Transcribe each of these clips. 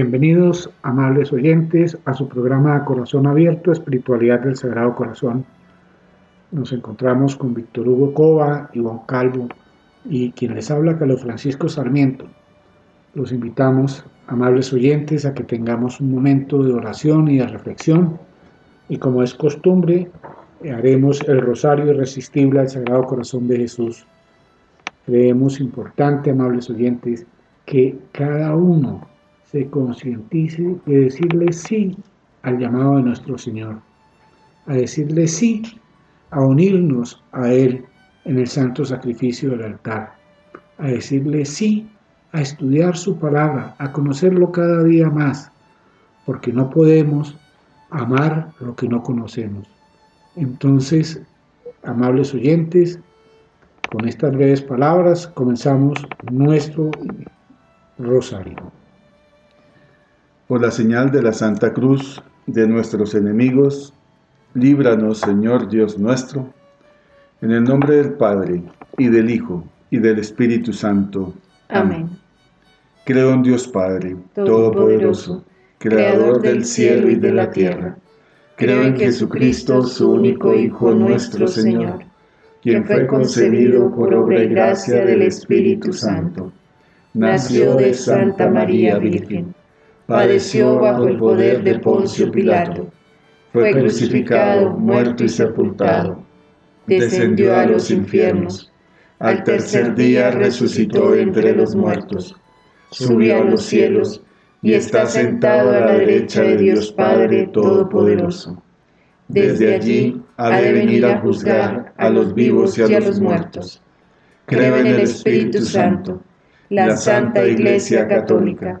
Bienvenidos, amables oyentes, a su programa Corazón Abierto, Espiritualidad del Sagrado Corazón. Nos encontramos con Víctor Hugo Cova, Iván Calvo y quien les habla, Carlos Francisco Sarmiento. Los invitamos, amables oyentes, a que tengamos un momento de oración y de reflexión y como es costumbre, haremos el rosario irresistible al Sagrado Corazón de Jesús. Creemos importante, amables oyentes, que cada uno se concientice de decirle sí al llamado de nuestro Señor, a decirle sí a unirnos a Él en el santo sacrificio del altar, a decirle sí a estudiar su palabra, a conocerlo cada día más, porque no podemos amar lo que no conocemos. Entonces, amables oyentes, con estas breves palabras comenzamos nuestro rosario. Por la señal de la Santa Cruz de nuestros enemigos, líbranos, Señor Dios nuestro, en el nombre del Padre, y del Hijo, y del Espíritu Santo. Amén. Creo en Dios Padre, Todopoderoso, Creador del cielo y de la tierra. Creo en Jesucristo, su único Hijo nuestro Señor, quien fue concebido por obra y gracia del Espíritu Santo. Nació de Santa María Virgen padeció bajo el poder de Poncio Pilato, fue crucificado, muerto y sepultado, descendió a los infiernos, al tercer día resucitó entre los muertos, subió a los cielos y está sentado a la derecha de Dios Padre Todopoderoso. Desde allí ha de venir a juzgar a los vivos y a los muertos. Creo en el Espíritu Santo, la Santa Iglesia Católica,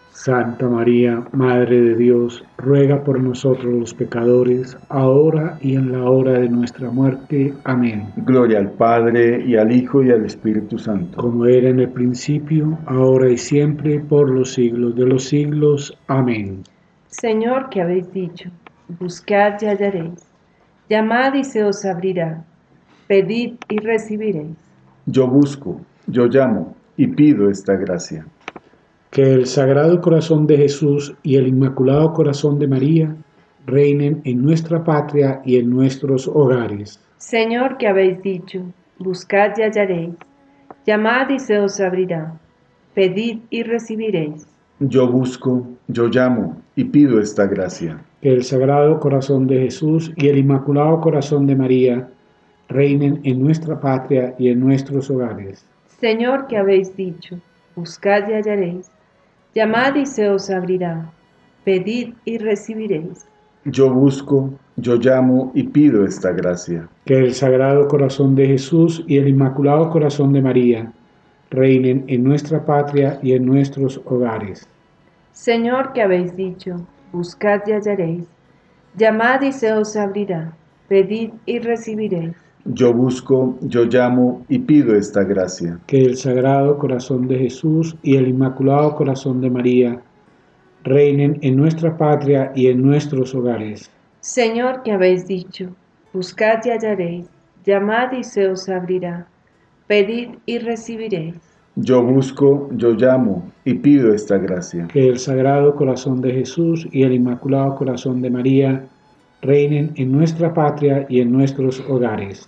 Santa María, Madre de Dios, ruega por nosotros los pecadores, ahora y en la hora de nuestra muerte. Amén. Gloria al Padre, y al Hijo, y al Espíritu Santo. Como era en el principio, ahora y siempre, por los siglos de los siglos. Amén. Señor, que habéis dicho, buscad y hallaréis, llamad y se os abrirá, pedid y recibiréis. Yo busco, yo llamo, y pido esta gracia que el Sagrado Corazón de Jesús y el Inmaculado Corazón de María reinen en nuestra patria y en nuestros hogares. Señor, que habéis dicho, buscad y hallaréis, llamad y se os abrirá, pedid y recibiréis. Yo busco, yo llamo y pido esta gracia. Que el Sagrado Corazón de Jesús y el Inmaculado Corazón de María reinen en nuestra patria y en nuestros hogares. Señor, que habéis dicho, buscad y hallaréis, Llamad y se os abrirá. Pedid y recibiréis. Yo busco, yo llamo y pido esta gracia. Que el Sagrado Corazón de Jesús y el Inmaculado Corazón de María reinen en nuestra patria y en nuestros hogares. Señor, que habéis dicho, buscad y hallaréis. Llamad y se os abrirá. Pedid y recibiréis. Yo busco, yo llamo y pido esta gracia. Que el Sagrado Corazón de Jesús y el Inmaculado Corazón de María reinen en nuestra patria y en nuestros hogares. Señor que habéis dicho, buscad y hallaréis, llamad y se os abrirá, pedid y recibiréis. Yo busco, yo llamo y pido esta gracia. Que el Sagrado Corazón de Jesús y el Inmaculado Corazón de María reinen en nuestra patria y en nuestros hogares.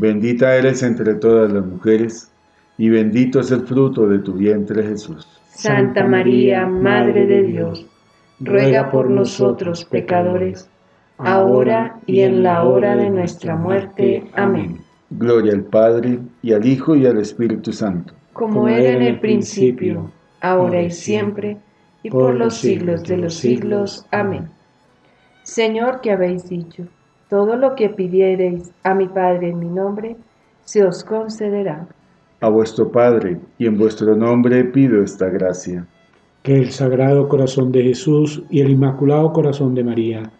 bendita eres entre todas las mujeres, y bendito es el fruto de tu vientre Jesús. Santa María, Madre de Dios, ruega por nosotros pecadores, ahora y en la hora de nuestra muerte. Amén. Gloria al Padre, y al Hijo, y al Espíritu Santo. Como era en el principio, ahora y siempre, y por los siglos de los siglos. Amén. Señor que habéis dicho, todo lo que pidiereis a mi Padre en mi nombre, se os concederá. A vuestro Padre, y en vuestro nombre pido esta gracia. Que el Sagrado Corazón de Jesús y el Inmaculado Corazón de María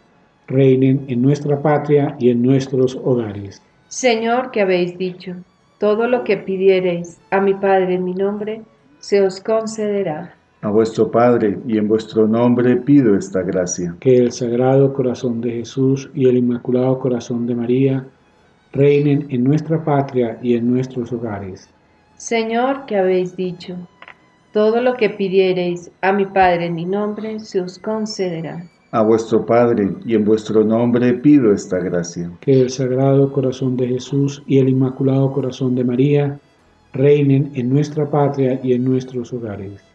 reinen en nuestra patria y en nuestros hogares Señor que habéis dicho, todo lo que pidiereis a mi Padre en mi nombre, se os concederá. A vuestro Padre y en vuestro nombre pido esta gracia. Que el Sagrado Corazón de Jesús y el Inmaculado Corazón de María reinen en nuestra patria y en nuestros hogares. Señor que habéis dicho, todo lo que pidiereis a mi Padre en mi nombre, se os concederá a vuestro Padre, y en vuestro nombre pido esta gracia. Que el Sagrado Corazón de Jesús y el Inmaculado Corazón de María reinen en nuestra patria y en nuestros hogares.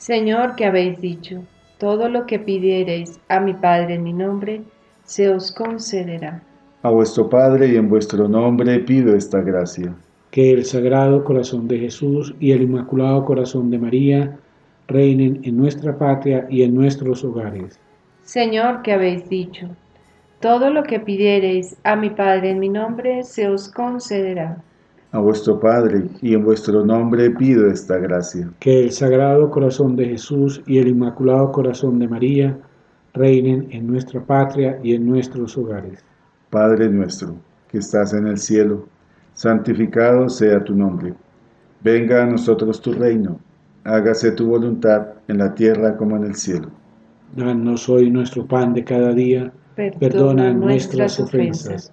Señor, que habéis dicho, todo lo que pidiereis a mi Padre en mi nombre, se os concederá. A vuestro Padre y en vuestro nombre pido esta gracia. Que el Sagrado Corazón de Jesús y el Inmaculado Corazón de María reinen en nuestra patria y en nuestros hogares Señor, que habéis dicho, todo lo que pidiereis a mi Padre en mi nombre, se os concederá. A vuestro Padre y en vuestro nombre pido esta gracia. Que el Sagrado Corazón de Jesús y el Inmaculado Corazón de María reinen en nuestra patria y en nuestros hogares. Padre nuestro, que estás en el cielo, santificado sea tu nombre. Venga a nosotros tu reino, hágase tu voluntad en la tierra como en el cielo. Danos hoy nuestro pan de cada día. Perdona nuestras ofensas,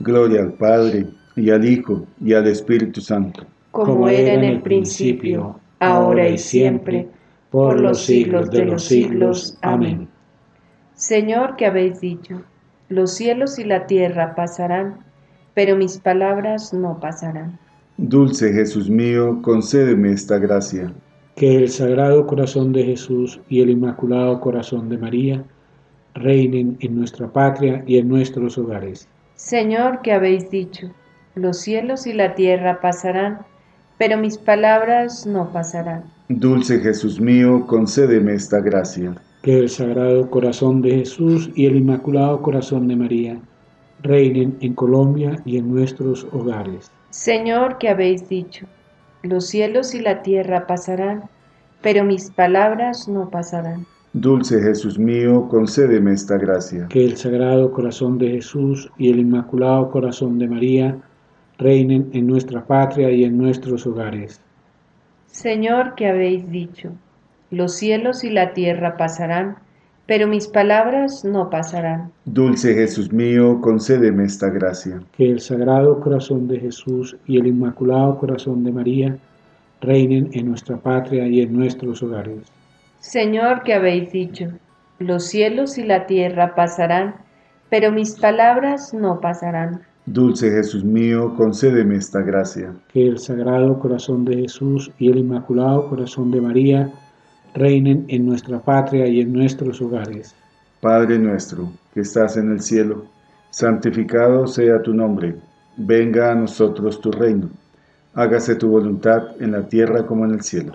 Gloria al Padre, y al Hijo, y al Espíritu Santo. Como era en el principio, ahora y siempre, por los siglos de los siglos. Amén. Señor que habéis dicho, los cielos y la tierra pasarán, pero mis palabras no pasarán. Dulce Jesús mío, concédeme esta gracia que el Sagrado Corazón de Jesús y el Inmaculado Corazón de María reinen en nuestra patria y en nuestros hogares. Señor, que habéis dicho, los cielos y la tierra pasarán, pero mis palabras no pasarán. Dulce Jesús mío, concédeme esta gracia. Que el Sagrado Corazón de Jesús y el Inmaculado Corazón de María reinen en Colombia y en nuestros hogares. Señor, que habéis dicho, los cielos y la tierra pasarán, pero mis palabras no pasarán. Dulce Jesús mío, concédeme esta gracia. Que el Sagrado Corazón de Jesús y el Inmaculado Corazón de María reinen en nuestra patria y en nuestros hogares. Señor, que habéis dicho, los cielos y la tierra pasarán, pero mis palabras no pasarán. Dulce Jesús mío, concédeme esta gracia. Que el Sagrado Corazón de Jesús y el Inmaculado Corazón de María reinen en nuestra patria y en nuestros hogares. Señor, que habéis dicho, los cielos y la tierra pasarán, pero mis palabras no pasarán. Dulce Jesús mío, concédeme esta gracia. Que el Sagrado Corazón de Jesús y el Inmaculado Corazón de María reinen en nuestra patria y en nuestros hogares. Padre nuestro, que estás en el cielo, santificado sea tu nombre. Venga a nosotros tu reino. Hágase tu voluntad en la tierra como en el cielo.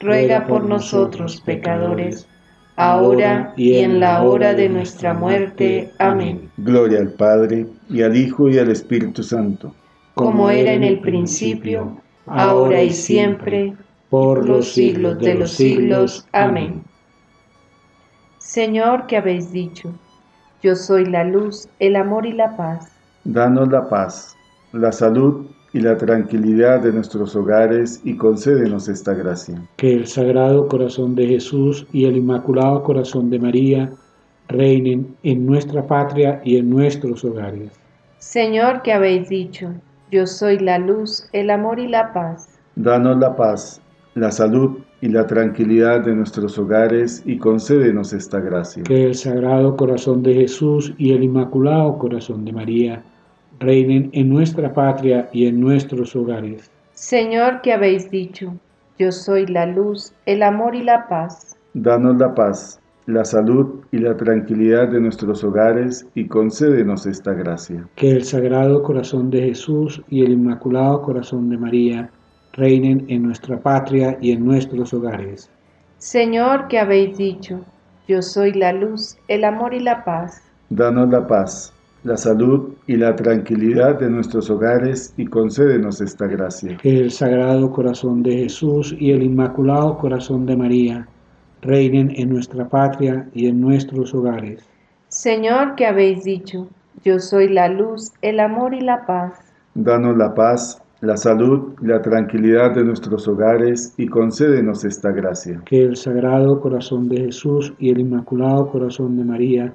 ruega por nosotros pecadores, ahora y en la hora de nuestra muerte. Amén. Gloria al Padre, y al Hijo, y al Espíritu Santo. Como era en el principio, ahora y siempre, por los siglos de los siglos. Amén. Señor, que habéis dicho, yo soy la luz, el amor y la paz. Danos la paz, la salud y la tranquilidad de nuestros hogares y concédenos esta gracia. Que el Sagrado Corazón de Jesús y el Inmaculado Corazón de María reinen en nuestra patria y en nuestros hogares. Señor, que habéis dicho, yo soy la luz, el amor y la paz. Danos la paz, la salud y la tranquilidad de nuestros hogares y concédenos esta gracia. Que el Sagrado Corazón de Jesús y el Inmaculado Corazón de María reinen en nuestra patria y en nuestros hogares. Señor, que habéis dicho, yo soy la luz, el amor y la paz. Danos la paz, la salud y la tranquilidad de nuestros hogares y concédenos esta gracia. Que el Sagrado Corazón de Jesús y el Inmaculado Corazón de María reinen en nuestra patria y en nuestros hogares. Señor, que habéis dicho, yo soy la luz, el amor y la paz. Danos la paz la salud y la tranquilidad de nuestros hogares y concédenos esta gracia. Que el Sagrado Corazón de Jesús y el Inmaculado Corazón de María reinen en nuestra patria y en nuestros hogares. Señor, que habéis dicho, yo soy la luz, el amor y la paz. Danos la paz, la salud y la tranquilidad de nuestros hogares y concédenos esta gracia. Que el Sagrado Corazón de Jesús y el Inmaculado Corazón de María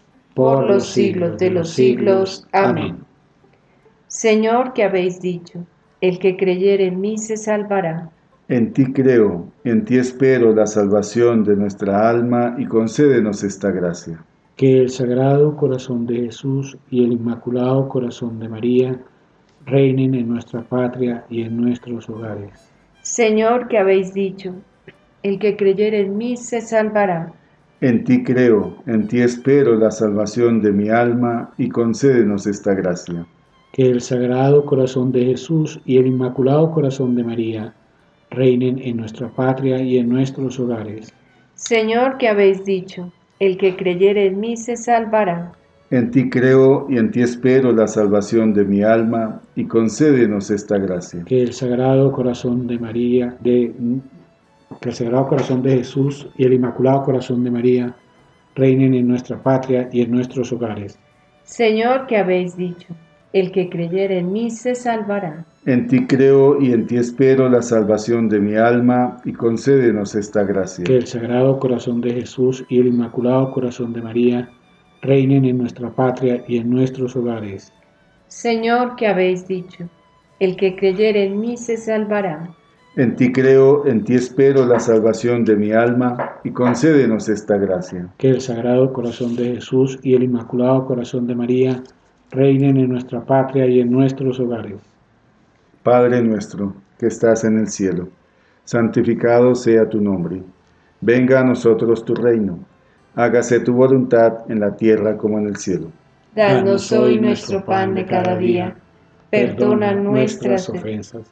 por los siglos de los siglos. Amén. Señor, que habéis dicho, el que creyere en mí se salvará. En ti creo, en ti espero la salvación de nuestra alma y concédenos esta gracia. Que el Sagrado Corazón de Jesús y el Inmaculado Corazón de María reinen en nuestra patria y en nuestros hogares. Señor, que habéis dicho, el que creyere en mí se salvará. En ti creo, en ti espero la salvación de mi alma y concédenos esta gracia. Que el Sagrado Corazón de Jesús y el Inmaculado Corazón de María reinen en nuestra patria y en nuestros hogares. Señor, que habéis dicho, el que creyere en mí se salvará. En ti creo y en ti espero la salvación de mi alma y concédenos esta gracia. Que el Sagrado Corazón de María, de que el Sagrado Corazón de Jesús y el Inmaculado Corazón de María reinen en nuestra patria y en nuestros hogares. Señor, que habéis dicho, el que creyere en mí se salvará. En ti creo y en ti espero la salvación de mi alma y concédenos esta gracia. Que el Sagrado Corazón de Jesús y el Inmaculado Corazón de María reinen en nuestra patria y en nuestros hogares. Señor, que habéis dicho, El que creyere en mí se salvará. En ti creo, en ti espero la salvación de mi alma, y concédenos esta gracia. Que el Sagrado Corazón de Jesús y el Inmaculado Corazón de María reinen en nuestra patria y en nuestros hogares. Padre nuestro, que estás en el cielo, santificado sea tu nombre. Venga a nosotros tu reino. Hágase tu voluntad en la tierra como en el cielo. Danos hoy nuestro pan de cada día. Perdona nuestras ofensas,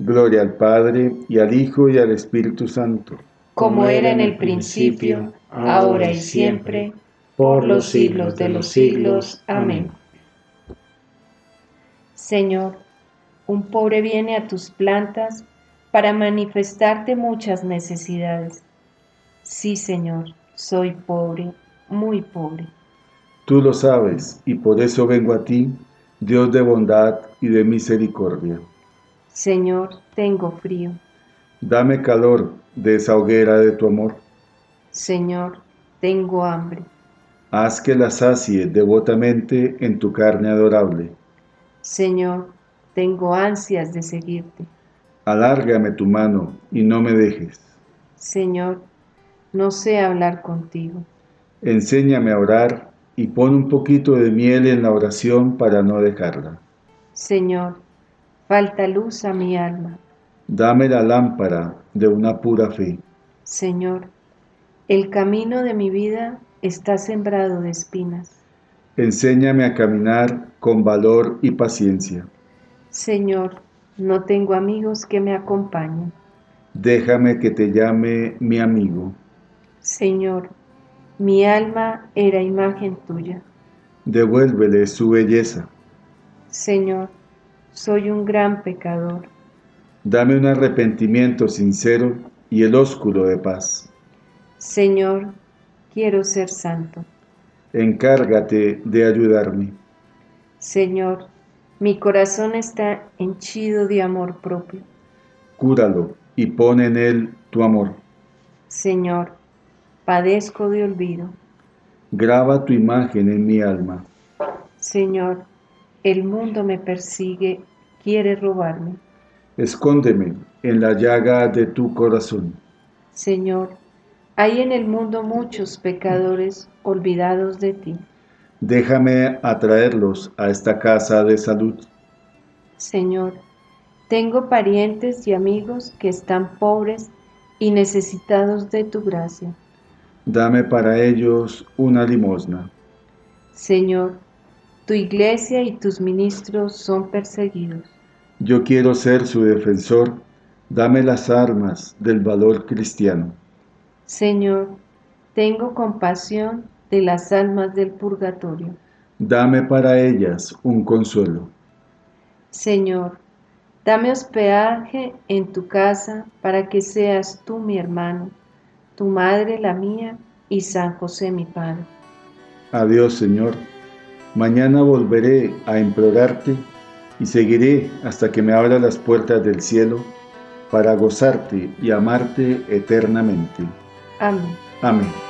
Gloria al Padre, y al Hijo, y al Espíritu Santo. Como era en el principio, ahora y siempre, por los siglos de los siglos. Amén. Señor, un pobre viene a tus plantas para manifestarte muchas necesidades. Sí, Señor, soy pobre, muy pobre. Tú lo sabes, y por eso vengo a ti, Dios de bondad y de misericordia. Señor, tengo frío. Dame calor de esa hoguera de tu amor. Señor, tengo hambre. Haz que la sacie devotamente en tu carne adorable. Señor, tengo ansias de seguirte. Alárgame tu mano y no me dejes. Señor, no sé hablar contigo. Enséñame a orar y pon un poquito de miel en la oración para no dejarla. Señor, falta luz a mi alma. Dame la lámpara de una pura fe. Señor, el camino de mi vida está sembrado de espinas. Enséñame a caminar con valor y paciencia. Señor, no tengo amigos que me acompañen. Déjame que te llame mi amigo. Señor, mi alma era imagen tuya. Devuélvele su belleza. Señor, soy un gran pecador. Dame un arrepentimiento sincero y el ósculo de paz. Señor, quiero ser santo. Encárgate de ayudarme. Señor, mi corazón está henchido de amor propio. Cúralo y pon en él tu amor. Señor, padezco de olvido. Graba tu imagen en mi alma. Señor, el mundo me persigue, quiere robarme. Escóndeme en la llaga de tu corazón. Señor, hay en el mundo muchos pecadores olvidados de ti. Déjame atraerlos a esta casa de salud. Señor, tengo parientes y amigos que están pobres y necesitados de tu gracia. Dame para ellos una limosna. Señor, tu iglesia y tus ministros son perseguidos. Yo quiero ser su defensor. Dame las armas del valor cristiano. Señor, tengo compasión de las almas del purgatorio. Dame para ellas un consuelo. Señor, dame hospedaje en tu casa para que seas tú mi hermano, tu madre la mía y San José mi Padre. Adiós, Señor. Mañana volveré a implorarte y seguiré hasta que me abra las puertas del cielo para gozarte y amarte eternamente. Amén. Amén.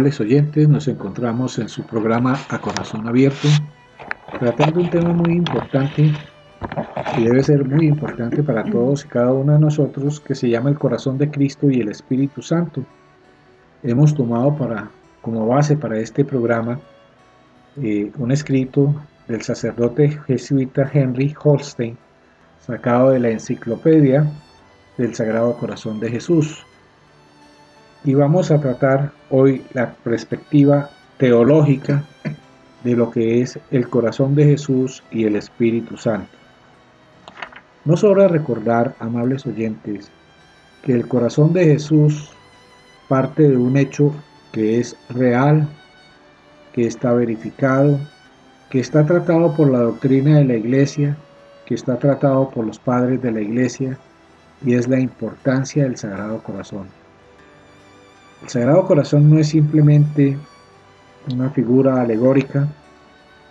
Amables oyentes, nos encontramos en su programa A Corazón Abierto, tratando un tema muy importante y debe ser muy importante para todos y cada uno de nosotros, que se llama el corazón de Cristo y el Espíritu Santo. Hemos tomado para, como base para este programa eh, un escrito del sacerdote jesuita Henry Holstein, sacado de la enciclopedia del Sagrado Corazón de Jesús. Y vamos a tratar hoy la perspectiva teológica de lo que es el corazón de Jesús y el Espíritu Santo. No sobra recordar, amables oyentes, que el corazón de Jesús parte de un hecho que es real, que está verificado, que está tratado por la doctrina de la Iglesia, que está tratado por los padres de la Iglesia, y es la importancia del Sagrado Corazón. El Sagrado Corazón no es simplemente una figura alegórica,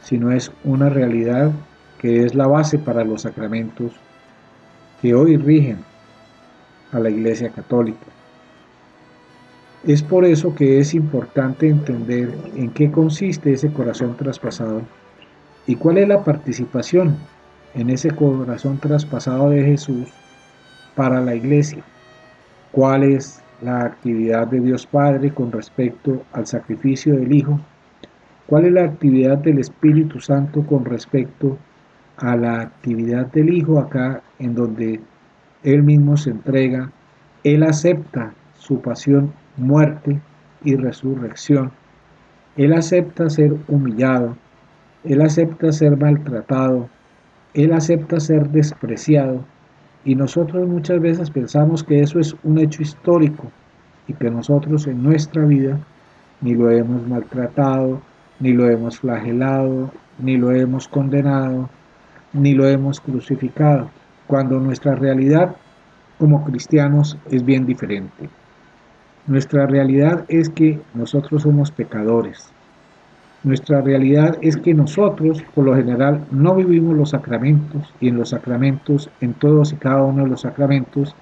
sino es una realidad que es la base para los sacramentos que hoy rigen a la Iglesia Católica. Es por eso que es importante entender en qué consiste ese corazón traspasado y cuál es la participación en ese corazón traspasado de Jesús para la Iglesia, cuál es la actividad de Dios Padre con respecto al sacrificio del Hijo, cuál es la actividad del Espíritu Santo con respecto a la actividad del Hijo acá en donde Él mismo se entrega, Él acepta su pasión, muerte y resurrección, Él acepta ser humillado, Él acepta ser maltratado, Él acepta ser despreciado, y nosotros muchas veces pensamos que eso es un hecho histórico y que nosotros en nuestra vida ni lo hemos maltratado, ni lo hemos flagelado, ni lo hemos condenado, ni lo hemos crucificado, cuando nuestra realidad como cristianos es bien diferente. Nuestra realidad es que nosotros somos pecadores, nuestra realidad es que nosotros, por lo general, no vivimos los sacramentos y en los sacramentos, en todos y cada uno de los sacramentos,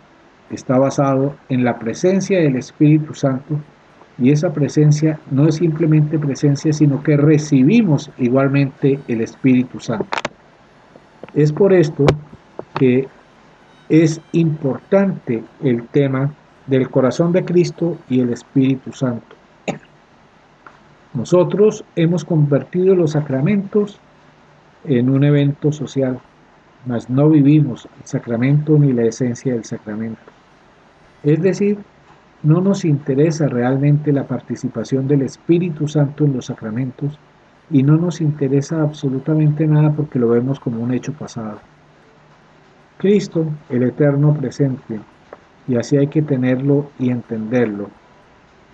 está basado en la presencia del Espíritu Santo y esa presencia no es simplemente presencia, sino que recibimos igualmente el Espíritu Santo. Es por esto que es importante el tema del corazón de Cristo y el Espíritu Santo. Nosotros hemos convertido los sacramentos en un evento social, mas no vivimos el sacramento ni la esencia del sacramento. Es decir, no nos interesa realmente la participación del Espíritu Santo en los sacramentos y no nos interesa absolutamente nada porque lo vemos como un hecho pasado. Cristo, el eterno presente, y así hay que tenerlo y entenderlo,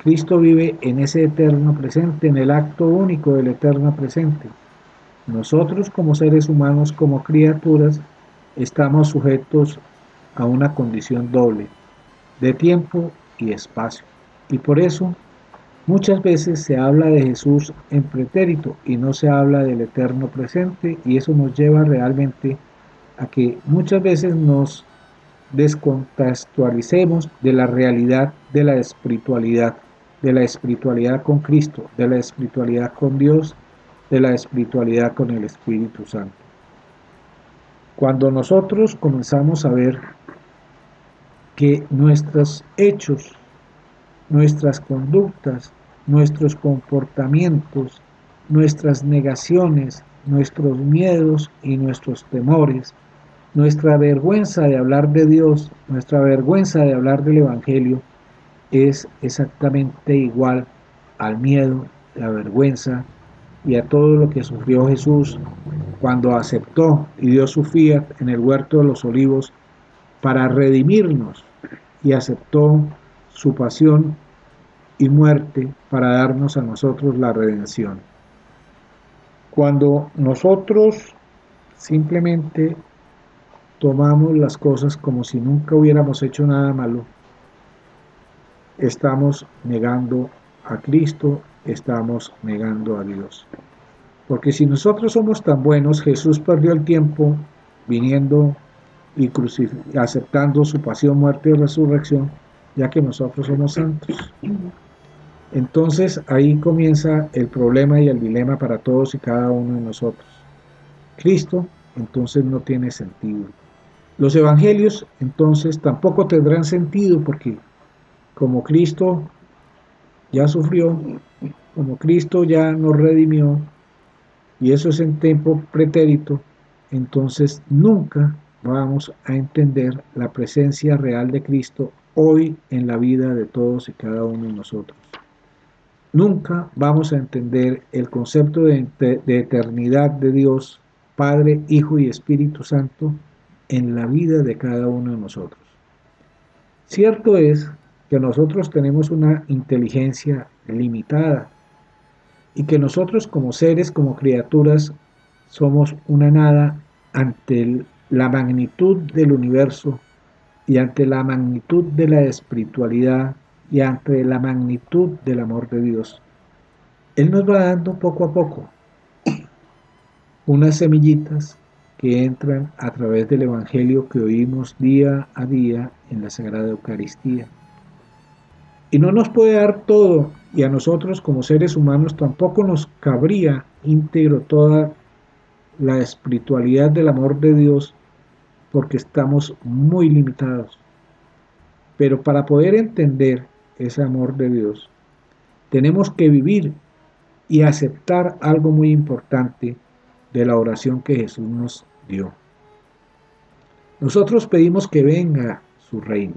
Cristo vive en ese eterno presente, en el acto único del eterno presente. Nosotros como seres humanos, como criaturas, estamos sujetos a una condición doble, de tiempo y espacio. Y por eso muchas veces se habla de Jesús en pretérito y no se habla del eterno presente y eso nos lleva realmente a que muchas veces nos descontextualicemos de la realidad de la espiritualidad de la espiritualidad con Cristo, de la espiritualidad con Dios, de la espiritualidad con el Espíritu Santo. Cuando nosotros comenzamos a ver que nuestros hechos, nuestras conductas, nuestros comportamientos, nuestras negaciones, nuestros miedos y nuestros temores, nuestra vergüenza de hablar de Dios, nuestra vergüenza de hablar del Evangelio, es exactamente igual al miedo, la vergüenza y a todo lo que sufrió Jesús cuando aceptó y dio su fiat en el huerto de los olivos para redimirnos y aceptó su pasión y muerte para darnos a nosotros la redención. Cuando nosotros simplemente tomamos las cosas como si nunca hubiéramos hecho nada malo, estamos negando a Cristo, estamos negando a Dios. Porque si nosotros somos tan buenos, Jesús perdió el tiempo viniendo y aceptando su pasión, muerte y resurrección, ya que nosotros somos santos. Entonces ahí comienza el problema y el dilema para todos y cada uno de nosotros. Cristo entonces no tiene sentido. Los evangelios entonces tampoco tendrán sentido porque como Cristo ya sufrió, como Cristo ya nos redimió, y eso es en tiempo pretérito, entonces nunca vamos a entender la presencia real de Cristo hoy en la vida de todos y cada uno de nosotros. Nunca vamos a entender el concepto de, de, eternidad de Dios, Padre, Hijo y Espíritu Santo en la vida de cada uno de nosotros. Cierto es que nosotros tenemos una inteligencia limitada y que nosotros como seres, como criaturas, somos una nada ante la magnitud del universo y ante la magnitud de la espiritualidad y ante la magnitud del amor de Dios. Él nos va dando poco a poco unas semillitas que entran a través del Evangelio que oímos día a día en la Sagrada Eucaristía. Y no nos puede dar todo, y a nosotros como seres humanos tampoco nos cabría íntegro toda la espiritualidad del amor de Dios porque estamos muy limitados. Pero para poder entender ese amor de Dios, tenemos que vivir y aceptar algo muy importante de la oración que Jesús nos dio. Nosotros pedimos que venga su reino,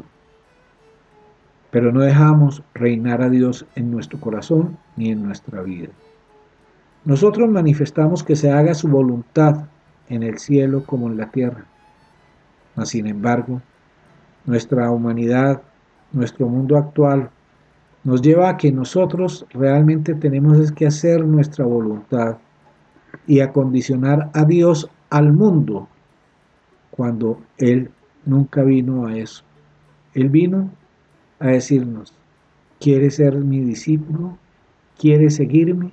pero no dejamos reinar a Dios en nuestro corazón ni en nuestra vida. Nosotros manifestamos que se haga su voluntad en el cielo como en la tierra. Mas, sin embargo, nuestra humanidad, nuestro mundo actual, nos lleva a que nosotros realmente tenemos que hacer nuestra voluntad y a condicionar a Dios al mundo cuando Él nunca vino a eso. Él vino a decirnos, ¿quiere ser mi discípulo? ¿Quiere seguirme?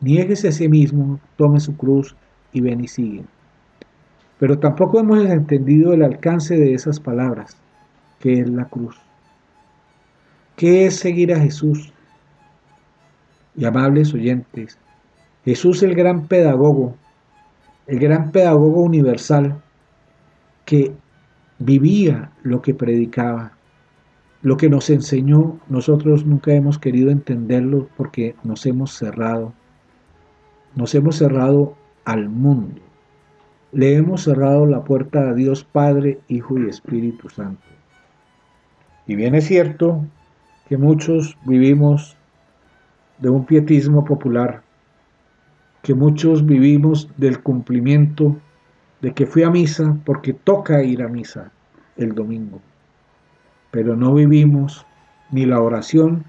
Niéguese a sí mismo, tome su cruz y ven y sigue. Pero tampoco hemos entendido el alcance de esas palabras, que es la cruz. ¿Qué es seguir a Jesús? Y amables oyentes, Jesús el gran pedagogo, el gran pedagogo universal, que vivía lo que predicaba, lo que nos enseñó, nosotros nunca hemos querido entenderlo porque nos hemos cerrado, nos hemos cerrado al mundo. Le hemos cerrado la puerta a Dios Padre, Hijo y Espíritu Santo. Y bien es cierto que muchos vivimos de un pietismo popular, que muchos vivimos del cumplimiento de que fui a misa porque toca ir a misa el domingo, pero no vivimos ni la oración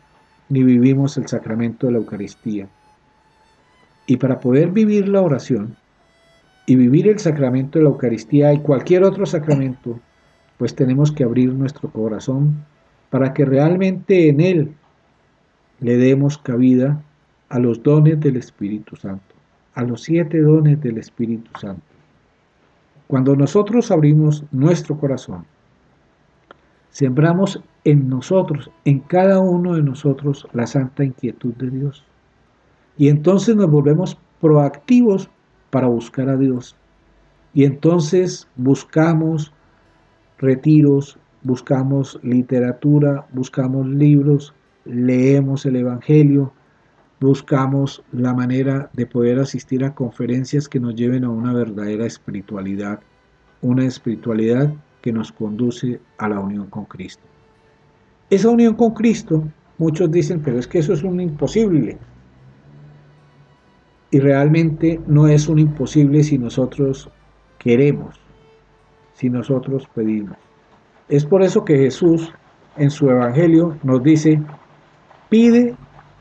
ni vivimos el sacramento de la Eucaristía. Y para poder vivir la oración, y vivir el sacramento de la Eucaristía y cualquier otro sacramento, pues tenemos que abrir nuestro corazón para que realmente en él le demos cabida a los dones del Espíritu Santo, a los siete dones del Espíritu Santo. Cuando nosotros abrimos nuestro corazón, sembramos en nosotros, en cada uno de nosotros, la santa inquietud de Dios. Y entonces nos volvemos proactivos para buscar a Dios. Y entonces buscamos retiros, buscamos literatura, buscamos libros, leemos el Evangelio, buscamos la manera de poder asistir a conferencias que nos lleven a una verdadera espiritualidad, una espiritualidad que nos conduce a la unión con Cristo. Esa unión con Cristo, muchos dicen, pero es que eso es un imposible. Y realmente no es un imposible si nosotros queremos, si nosotros pedimos. Es por eso que Jesús en su Evangelio nos dice, pide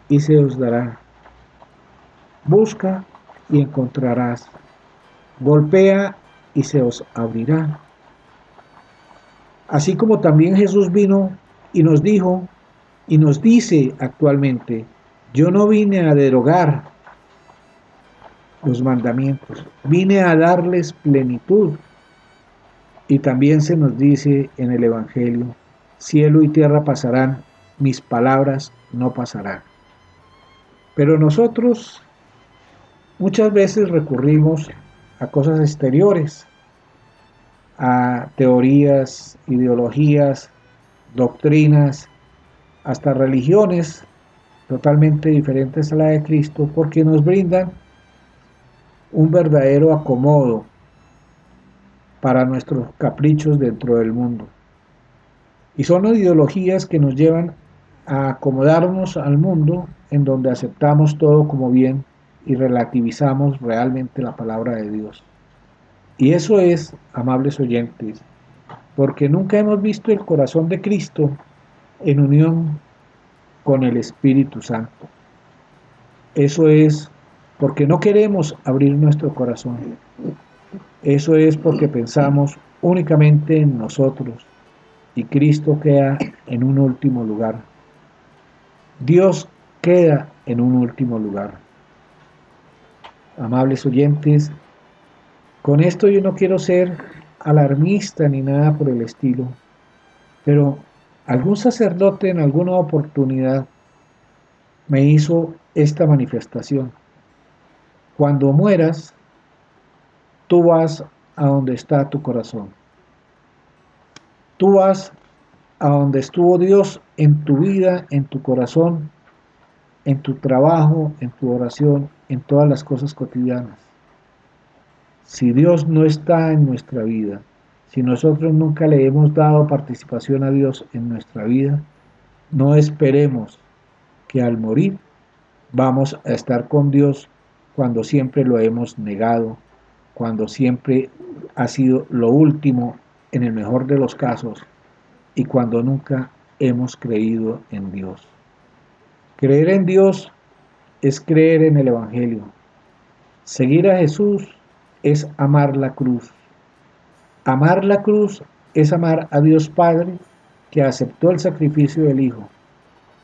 y se os dará. Busca y encontrarás. Golpea y se os abrirá. Así como también Jesús vino y nos dijo y nos dice actualmente, yo no vine a derogar los mandamientos. Vine a darles plenitud. Y también se nos dice en el Evangelio, cielo y tierra pasarán, mis palabras no pasarán. Pero nosotros muchas veces recurrimos a cosas exteriores, a teorías, ideologías, doctrinas, hasta religiones totalmente diferentes a la de Cristo, porque nos brindan un verdadero acomodo para nuestros caprichos dentro del mundo. Y son ideologías que nos llevan a acomodarnos al mundo en donde aceptamos todo como bien y relativizamos realmente la palabra de Dios. Y eso es, amables oyentes, porque nunca hemos visto el corazón de Cristo en unión con el Espíritu Santo. Eso es porque no queremos abrir nuestro corazón. Eso es porque pensamos únicamente en nosotros y Cristo queda en un último lugar. Dios queda en un último lugar. Amables oyentes, con esto yo no quiero ser alarmista ni nada por el estilo, pero algún sacerdote en alguna oportunidad me hizo esta manifestación. Cuando mueras, tú vas a donde está tu corazón. Tú vas a donde estuvo Dios en tu vida, en tu corazón, en tu trabajo, en tu oración, en todas las cosas cotidianas. Si Dios no está en nuestra vida, si nosotros nunca le hemos dado participación a Dios en nuestra vida, no esperemos que al morir vamos a estar con Dios cuando siempre lo hemos negado, cuando siempre ha sido lo último en el mejor de los casos y cuando nunca hemos creído en Dios. Creer en Dios es creer en el Evangelio. Seguir a Jesús es amar la cruz. Amar la cruz es amar a Dios Padre que aceptó el sacrificio del Hijo.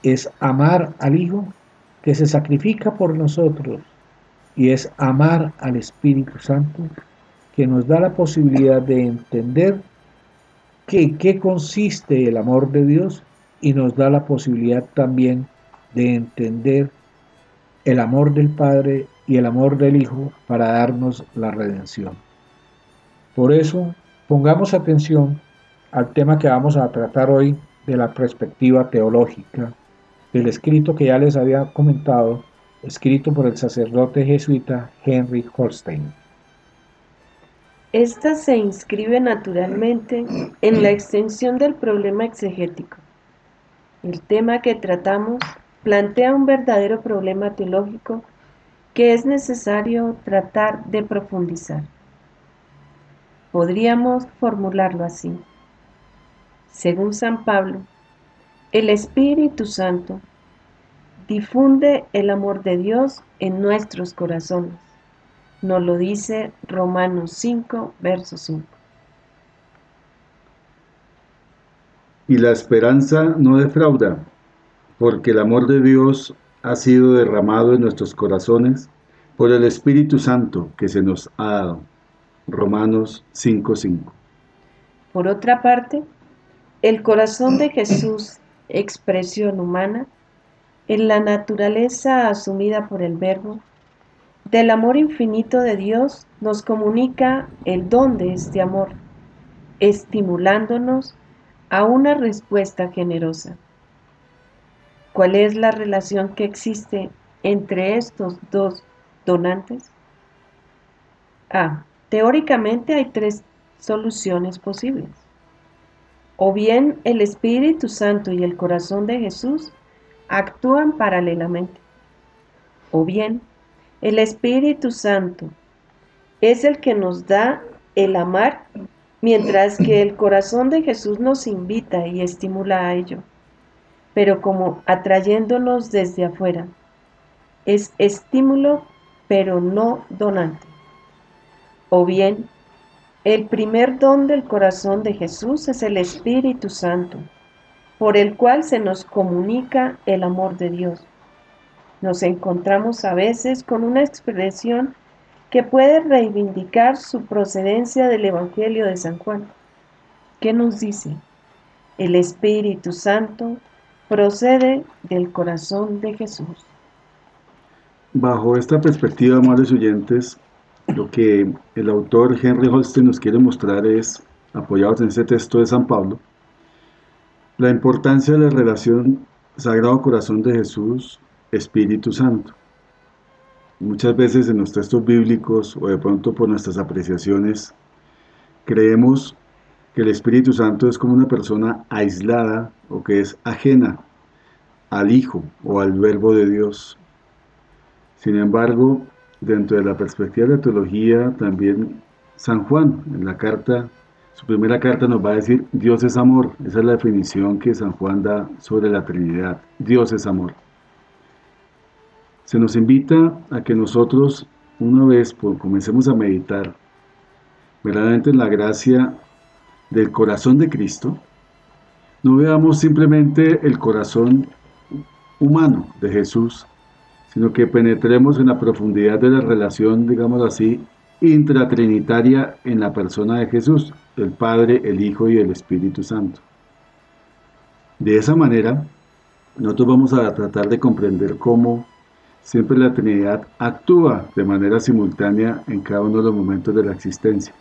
Es amar al Hijo que se sacrifica por nosotros. Y es amar al Espíritu Santo que nos da la posibilidad de entender que, qué consiste el amor de Dios y nos da la posibilidad también de entender el amor del Padre y el amor del Hijo para darnos la redención. Por eso, pongamos atención al tema que vamos a tratar hoy de la perspectiva teológica, del escrito que ya les había comentado, escrito por el sacerdote jesuita Henry Holstein. Esta se inscribe naturalmente en la extensión del problema exegético. El tema que tratamos plantea un verdadero problema teológico que es necesario tratar de profundizar. Podríamos formularlo así. Según San Pablo, el Espíritu Santo difunde el amor de Dios en nuestros corazones. Nos lo dice Romanos 5, verso 5. Y la esperanza no defrauda, porque el amor de Dios ha sido derramado en nuestros corazones por el Espíritu Santo que se nos ha dado. Romanos 5:5. Por otra parte, el corazón de Jesús, expresión humana, en la naturaleza asumida por el Verbo, del amor infinito de Dios nos comunica el don de este amor, estimulándonos a una respuesta generosa. ¿Cuál es la relación que existe entre estos dos donantes? A. Teóricamente hay tres soluciones posibles. O bien el Espíritu Santo y el corazón de Jesús actúan paralelamente. O bien el Espíritu Santo es el que nos da el amar, mientras que el corazón de Jesús nos invita y estimula a ello pero como atrayéndonos desde afuera. Es estímulo, pero no donante. O bien, el primer don del corazón de Jesús es el Espíritu Santo, por el cual se nos comunica el amor de Dios. Nos encontramos a veces con una expresión que puede reivindicar su procedencia del Evangelio de San Juan. ¿Qué nos dice? El Espíritu Santo procede del corazón de Jesús. Bajo esta perspectiva, amables oyentes, lo que el autor Henry Holstein nos quiere mostrar es, apoyados en ese texto de San Pablo, la importancia de la relación Sagrado Corazón de Jesús, Espíritu Santo. Muchas veces en los textos bíblicos o de pronto por nuestras apreciaciones creemos que el Espíritu Santo es como una persona aislada o que es ajena al Hijo o al Verbo de Dios. Sin embargo, dentro de la perspectiva de la teología, también San Juan, en la carta, su primera carta nos va a decir, Dios es amor. Esa es la definición que San Juan da sobre la Trinidad. Dios es amor. Se nos invita a que nosotros, una vez, comencemos a meditar verdaderamente en la gracia del corazón de Cristo, no veamos simplemente el corazón humano de Jesús, sino que penetremos en la profundidad de la relación, digamos así, intratrinitaria en la persona de Jesús, el Padre, el Hijo y el Espíritu Santo. De esa manera, nosotros vamos a tratar de comprender cómo siempre la Trinidad actúa de manera simultánea en cada uno de los momentos de la existencia.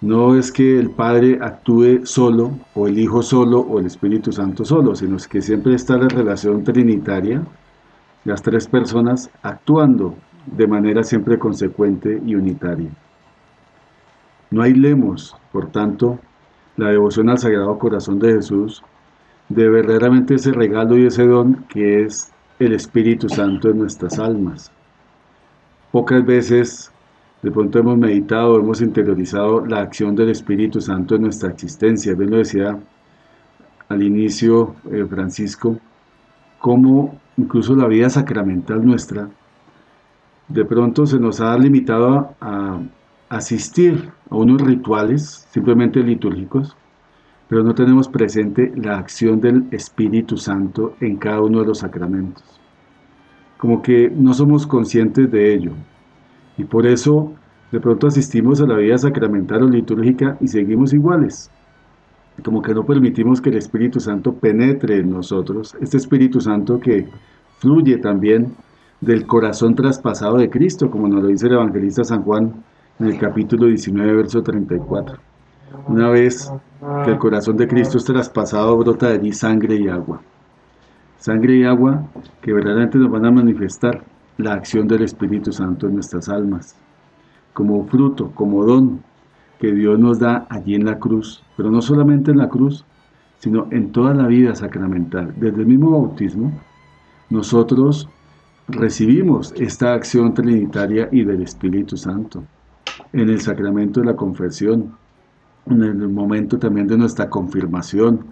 No es que el Padre actúe solo, o el Hijo solo, o el Espíritu Santo solo, sino es que siempre está la relación trinitaria, las tres personas actuando de manera siempre consecuente y unitaria. No hay lemos, por tanto, la devoción al Sagrado Corazón de Jesús de verdaderamente ese regalo y ese don que es el Espíritu Santo en nuestras almas. Pocas veces de pronto hemos meditado, hemos interiorizado la acción del Espíritu Santo en nuestra existencia. Bien lo decía al inicio eh, Francisco, cómo incluso la vida sacramental nuestra de pronto se nos ha limitado a asistir a unos rituales simplemente litúrgicos, pero no tenemos presente la acción del Espíritu Santo en cada uno de los sacramentos. Como que no somos conscientes de ello. Y por eso de pronto asistimos a la vida sacramental o litúrgica y seguimos iguales. Como que no permitimos que el Espíritu Santo penetre en nosotros, este Espíritu Santo que fluye también del corazón traspasado de Cristo, como nos lo dice el evangelista San Juan en el capítulo 19, verso 34. Una vez que el corazón de Cristo es traspasado, brota de allí sangre y agua. Sangre y agua que verdaderamente nos van a manifestar la acción del Espíritu Santo en nuestras almas, como fruto, como don que Dios nos da allí en la cruz, pero no solamente en la cruz, sino en toda la vida sacramental. Desde el mismo bautismo, nosotros recibimos esta acción trinitaria y del Espíritu Santo en el sacramento de la confesión, en el momento también de nuestra confirmación,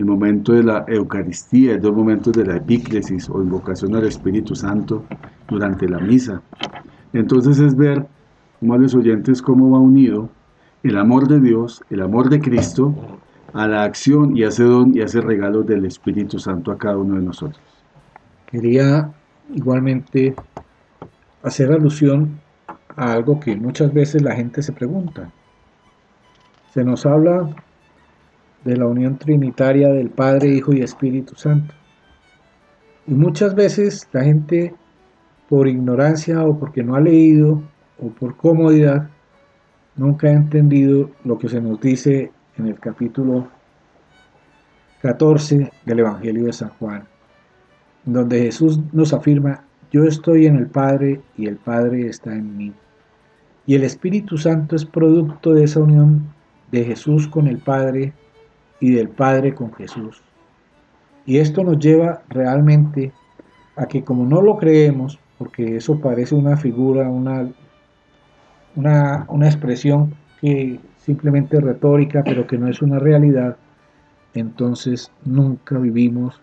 el momento de la Eucaristía, el dos momentos de la epíclesis o invocación al Espíritu Santo durante la misa. Entonces es ver, amables oyentes, cómo va unido el amor de Dios, el amor de Cristo, a la acción y a ese don y a ese regalo del Espíritu Santo a cada uno de nosotros. Quería igualmente hacer alusión a algo que muchas veces la gente se pregunta. Se nos habla de la unión trinitaria del Padre, Hijo y Espíritu Santo. Y muchas veces la gente, por ignorancia o porque no ha leído o por comodidad, nunca ha entendido lo que se nos dice en el capítulo 14 del Evangelio de San Juan, donde Jesús nos afirma, yo estoy en el Padre y el Padre está en mí. Y el Espíritu Santo es producto de esa unión de Jesús con el Padre y del Padre con Jesús. Y esto nos lleva realmente a que como no lo creemos, porque eso parece una figura, una, una, una expresión que simplemente retórica, pero que no es una realidad, entonces nunca vivimos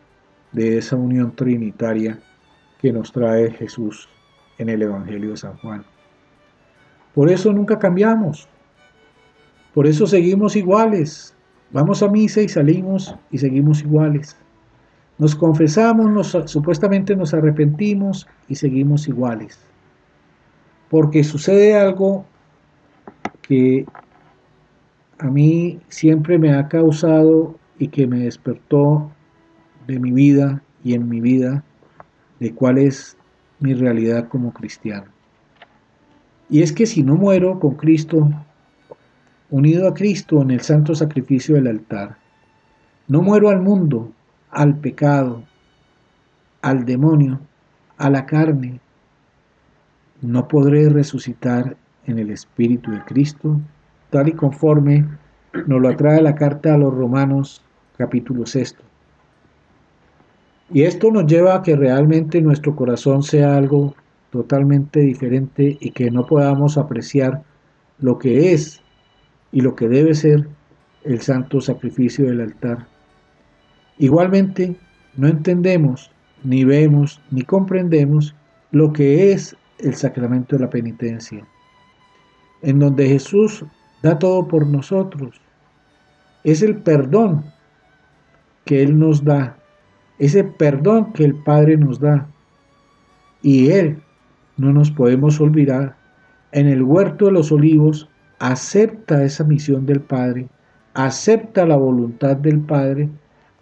de esa unión trinitaria que nos trae Jesús en el Evangelio de San Juan. Por eso nunca cambiamos. Por eso seguimos iguales. Vamos a misa y salimos y seguimos iguales. Nos confesamos, supuestamente nos arrepentimos y seguimos iguales. Porque sucede algo que a mí siempre me ha causado y que me despertó de mi vida y en mi vida de cuál es mi realidad como cristiano. Y es que si no muero con Cristo, unido a Cristo en el santo sacrificio del altar, no muero al mundo, al pecado, al demonio, a la carne, no podré resucitar en el Espíritu de Cristo, tal y conforme nos lo atrae la carta a los Romanos capítulo sexto. Y esto nos lleva a que realmente nuestro corazón sea algo totalmente diferente y que no podamos apreciar lo que es y lo que debe ser el santo sacrificio del altar. Igualmente, no entendemos, ni vemos, ni comprendemos lo que es el sacramento de la penitencia, en donde Jesús da todo por nosotros. Es el perdón que Él nos da, ese perdón que el Padre nos da. Y Él, no nos podemos olvidar, en el huerto de los olivos acepta esa misión del Padre, acepta la voluntad del Padre,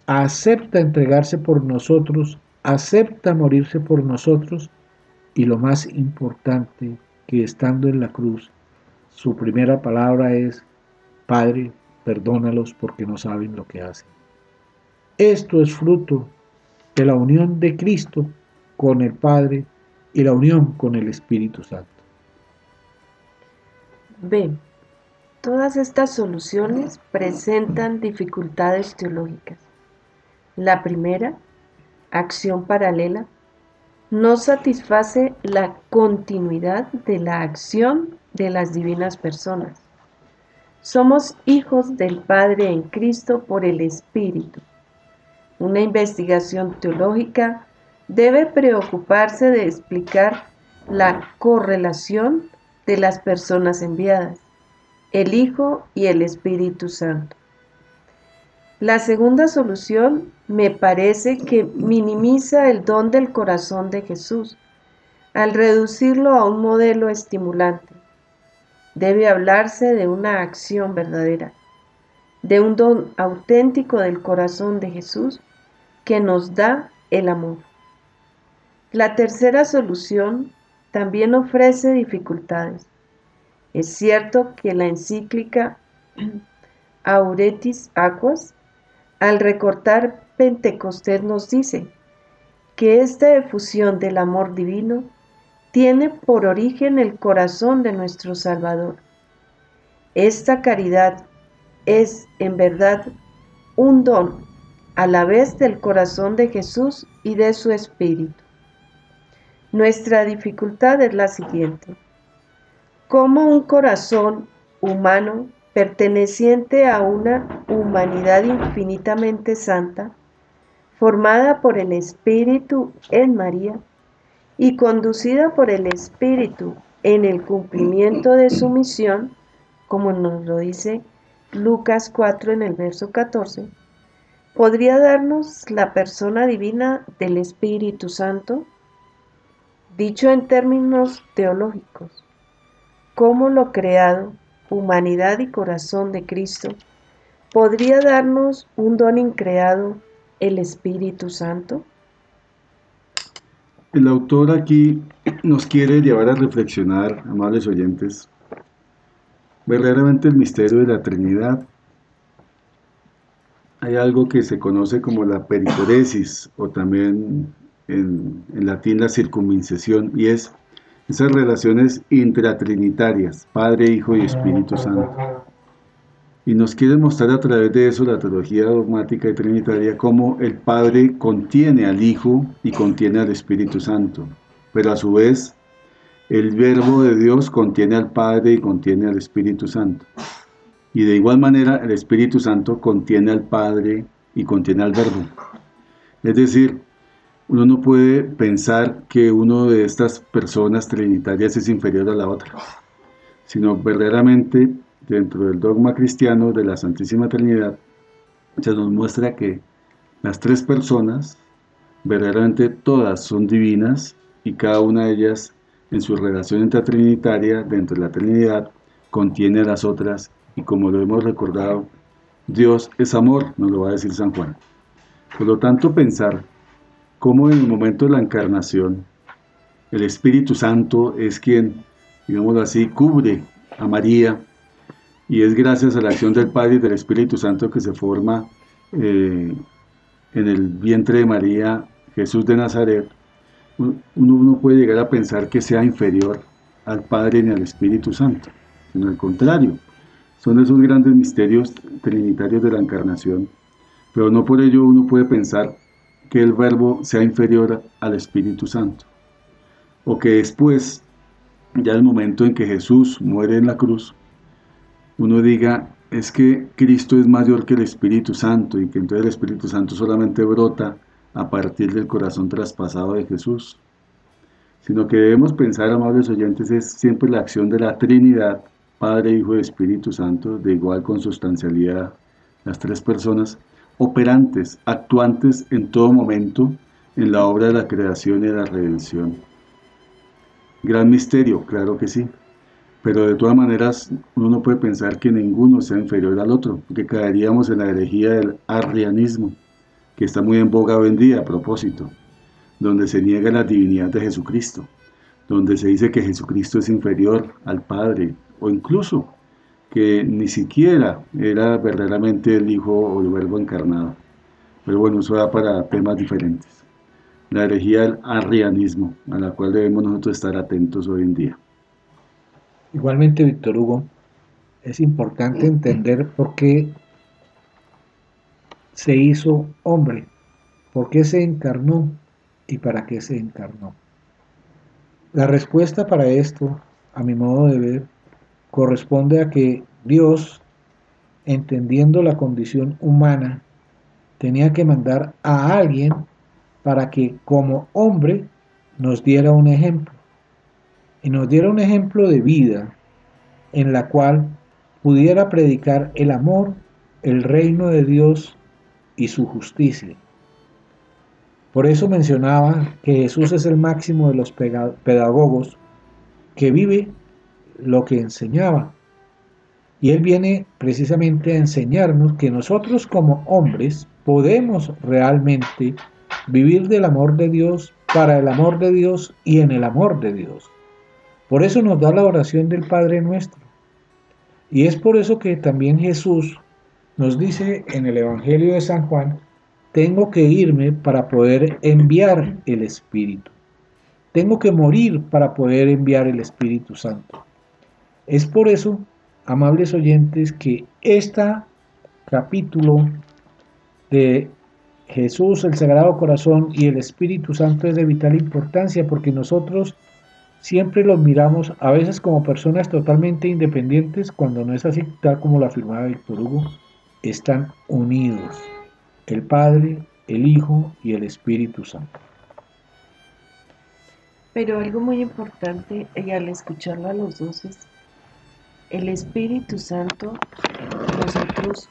acepta entregarse por nosotros, acepta morirse por nosotros y lo más importante, que estando en la cruz, su primera palabra es, Padre, perdónalos porque no saben lo que hacen. Esto es fruto de la unión de Cristo con el Padre y la unión con el Espíritu Santo. Todas estas soluciones presentan dificultades teológicas. La primera, acción paralela, no satisface la continuidad de la acción de las divinas personas. Somos hijos del Padre en Cristo por el Espíritu. Una investigación teológica debe preocuparse de explicar la correlación de las personas enviadas el Hijo y el Espíritu Santo. La segunda solución me parece que minimiza el don del corazón de Jesús al reducirlo a un modelo estimulante. Debe hablarse de una acción verdadera, de un don auténtico del corazón de Jesús que nos da el amor. La tercera solución también ofrece dificultades. Es cierto que la encíclica Auretis Aquas, al recortar Pentecostés, nos dice que esta efusión del amor divino tiene por origen el corazón de nuestro Salvador. Esta caridad es en verdad un don a la vez del corazón de Jesús y de su Espíritu. Nuestra dificultad es la siguiente como un corazón humano perteneciente a una humanidad infinitamente santa, formada por el Espíritu en María y conducida por el Espíritu en el cumplimiento de su misión, como nos lo dice Lucas 4 en el verso 14, podría darnos la persona divina del Espíritu Santo, dicho en términos teológicos cómo lo creado, humanidad y corazón de Cristo, podría darnos un don increado, el Espíritu Santo? El autor aquí nos quiere llevar a reflexionar, amables oyentes, verdaderamente el misterio de la Trinidad. Hay algo que se conoce como la pericoresis o también en, en latín la circuncisión y es esas relaciones intratrinitarias, Padre, Hijo y Espíritu Santo. Y nos quiere mostrar a través de eso la teología dogmática y trinitaria cómo el Padre contiene al Hijo y contiene al Espíritu Santo, pero a su vez el Verbo de Dios contiene al Padre y contiene al Espíritu Santo. Y de igual manera el Espíritu Santo contiene al Padre y contiene al Verbo. Es decir, uno no puede pensar que uno de estas personas trinitarias es inferior a la otra, sino verdaderamente dentro del dogma cristiano de la Santísima Trinidad se nos muestra que las tres personas verdaderamente todas son divinas y cada una de ellas en su relación intratrinitaria dentro de la Trinidad contiene a las otras y como lo hemos recordado, Dios es amor, nos lo va a decir San Juan. Por lo tanto, pensar cómo en el momento de la encarnación el Espíritu Santo es quien, digámoslo así, cubre a María y es gracias a la acción del Padre y del Espíritu Santo que se forma eh, en el vientre de María Jesús de Nazaret, uno no puede llegar a pensar que sea inferior al Padre ni al Espíritu Santo, sino al contrario, Son esos grandes misterios trinitarios de la encarnación, pero no por ello uno puede pensar que el verbo sea inferior al Espíritu Santo, o que después, ya el momento en que Jesús muere en la cruz, uno diga, es que Cristo es mayor que el Espíritu Santo y que entonces el Espíritu Santo solamente brota a partir del corazón traspasado de Jesús, sino que debemos pensar, amables oyentes, es siempre la acción de la Trinidad, Padre, Hijo y Espíritu Santo, de igual consustancialidad, las tres personas, operantes, actuantes en todo momento en la obra de la creación y de la redención. Gran misterio, claro que sí, pero de todas maneras uno no puede pensar que ninguno sea inferior al otro, porque caeríamos en la herejía del arrianismo, que está muy en boga hoy en día a propósito, donde se niega la divinidad de Jesucristo, donde se dice que Jesucristo es inferior al Padre, o incluso que ni siquiera era verdaderamente el Hijo o el Verbo encarnado. Pero bueno, eso va para temas diferentes. La herejía del arrianismo, a la cual debemos nosotros estar atentos hoy en día. Igualmente, Víctor Hugo, es importante entender por qué se hizo hombre, por qué se encarnó y para qué se encarnó. La respuesta para esto, a mi modo de ver, corresponde a que Dios, entendiendo la condición humana, tenía que mandar a alguien para que como hombre nos diera un ejemplo. Y nos diera un ejemplo de vida en la cual pudiera predicar el amor, el reino de Dios y su justicia. Por eso mencionaba que Jesús es el máximo de los pedagogos que vive lo que enseñaba. Y Él viene precisamente a enseñarnos que nosotros como hombres podemos realmente vivir del amor de Dios, para el amor de Dios y en el amor de Dios. Por eso nos da la oración del Padre nuestro. Y es por eso que también Jesús nos dice en el Evangelio de San Juan, tengo que irme para poder enviar el Espíritu. Tengo que morir para poder enviar el Espíritu Santo. Es por eso, amables oyentes, que este capítulo de Jesús, el Sagrado Corazón y el Espíritu Santo es de vital importancia porque nosotros siempre los miramos a veces como personas totalmente independientes cuando no es así tal como lo afirmaba Víctor Hugo, están unidos el Padre, el Hijo y el Espíritu Santo. Pero algo muy importante y al escucharlo a los dos es el Espíritu Santo, nosotros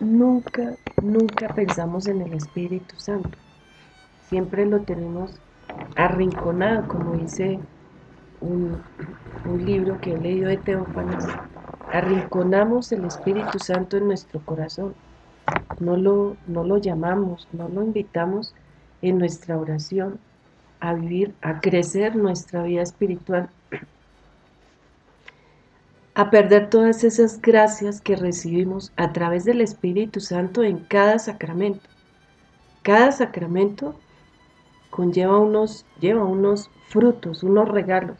nunca, nunca pensamos en el Espíritu Santo. Siempre lo tenemos arrinconado, como dice un, libro que he leído de Teófanes. Arrinconamos el Espíritu Santo en nuestro corazón. No lo, no lo llamamos, no lo invitamos en nuestra oración a vivir, a crecer nuestra vida espiritual a perder todas esas gracias que recibimos a través del Espíritu Santo en cada sacramento. Cada sacramento conlleva unos, lleva unos frutos, unos regalos.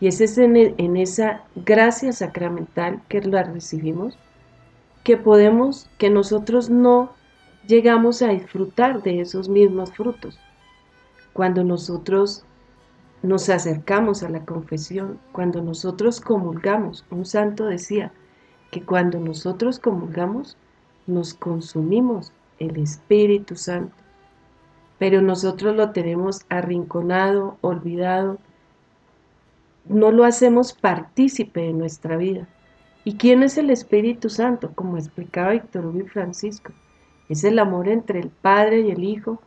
Y es en, esa gracia sacramental que la recibimos que podemos, que nosotros no llegamos a disfrutar de esos mismos frutos. Cuando nosotros nos acercamos a la confesión, cuando nosotros comulgamos, un santo decía que cuando nosotros comulgamos, nos consumimos el Espíritu Santo, pero nosotros lo tenemos arrinconado, olvidado, no lo hacemos partícipe de nuestra vida. ¿Y quién es el Espíritu Santo? Como explicaba Víctor Hugo Francisco, es el amor entre el Padre y el Hijo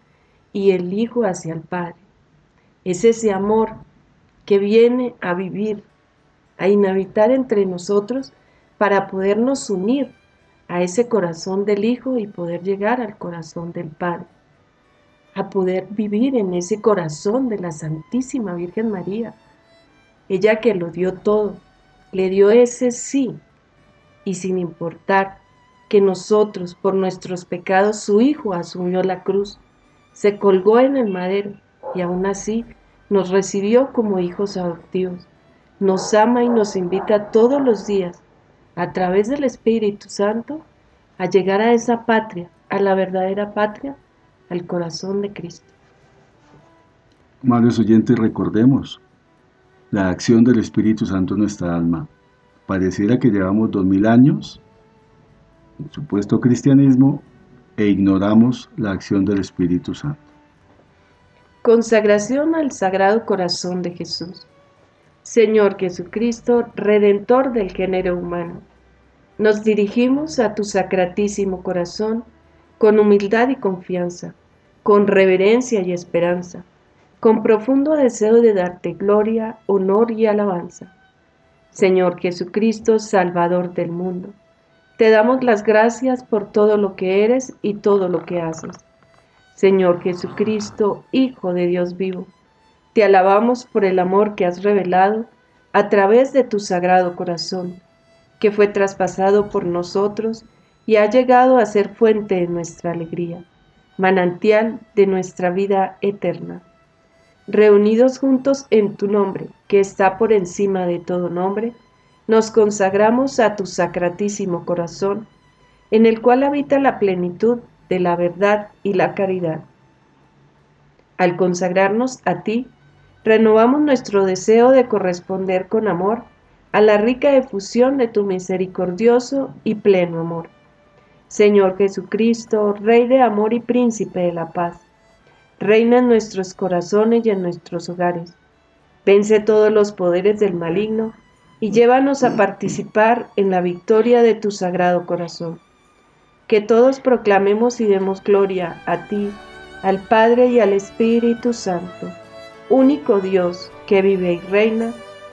y el Hijo hacia el Padre. Es ese amor que viene a vivir, a inhabitar entre nosotros para podernos unir a ese corazón del Hijo y poder llegar al corazón del Padre, a poder vivir en ese corazón de la Santísima Virgen María, ella que lo dio todo, le dio ese sí, y sin importar que nosotros por nuestros pecados su Hijo asumió la cruz, se colgó en el madero y aún así nos recibió como hijos adoptivos, nos ama y nos invita todos los días a través del Espíritu Santo, a llegar a esa patria, a la verdadera patria, al corazón de Cristo. Amables oyentes, recordemos la acción del Espíritu Santo en nuestra alma. Pareciera que llevamos dos mil años en supuesto cristianismo e ignoramos la acción del Espíritu Santo. Consagración al Sagrado Corazón de Jesús. Señor Jesucristo, Redentor del género humano, nos dirigimos a tu sacratísimo corazón con humildad y confianza, con reverencia y esperanza, con profundo deseo de darte gloria, honor y alabanza. Señor Jesucristo, Salvador del mundo, te damos las gracias por todo lo que eres y todo lo que haces. Señor Jesucristo, Hijo de Dios vivo, te alabamos por el amor que has revelado a través de tu sagrado corazón, que fue traspasado por nosotros y ha llegado a ser fuente de nuestra alegría, manantial de nuestra vida eterna. Reunidos juntos en tu nombre, que está por encima de todo nombre, nos consagramos a tu sacratísimo corazón, en el cual habita la plenitud de la verdad y la caridad. Al consagrarnos a ti, renovamos nuestro deseo de corresponder con amor a la rica efusión de tu misericordioso y pleno amor. Señor Jesucristo, Rey de amor y Príncipe de la paz, reina en nuestros corazones y en nuestros hogares. Vence todos los poderes del maligno y llévanos a participar en la victoria de tu sagrado corazón. Que todos proclamemos y demos gloria a ti, al Padre y al Espíritu Santo único Dios, que vive y reina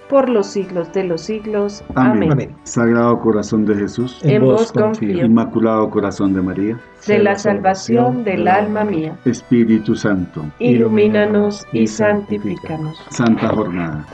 por los siglos de los siglos. Amén. Sagrado corazón de Jesús, en vos confío. Inmaculado corazón de María, de la salvación del alma mía. Espíritu Santo, ilumínanos y santifícanos. Santa jornada.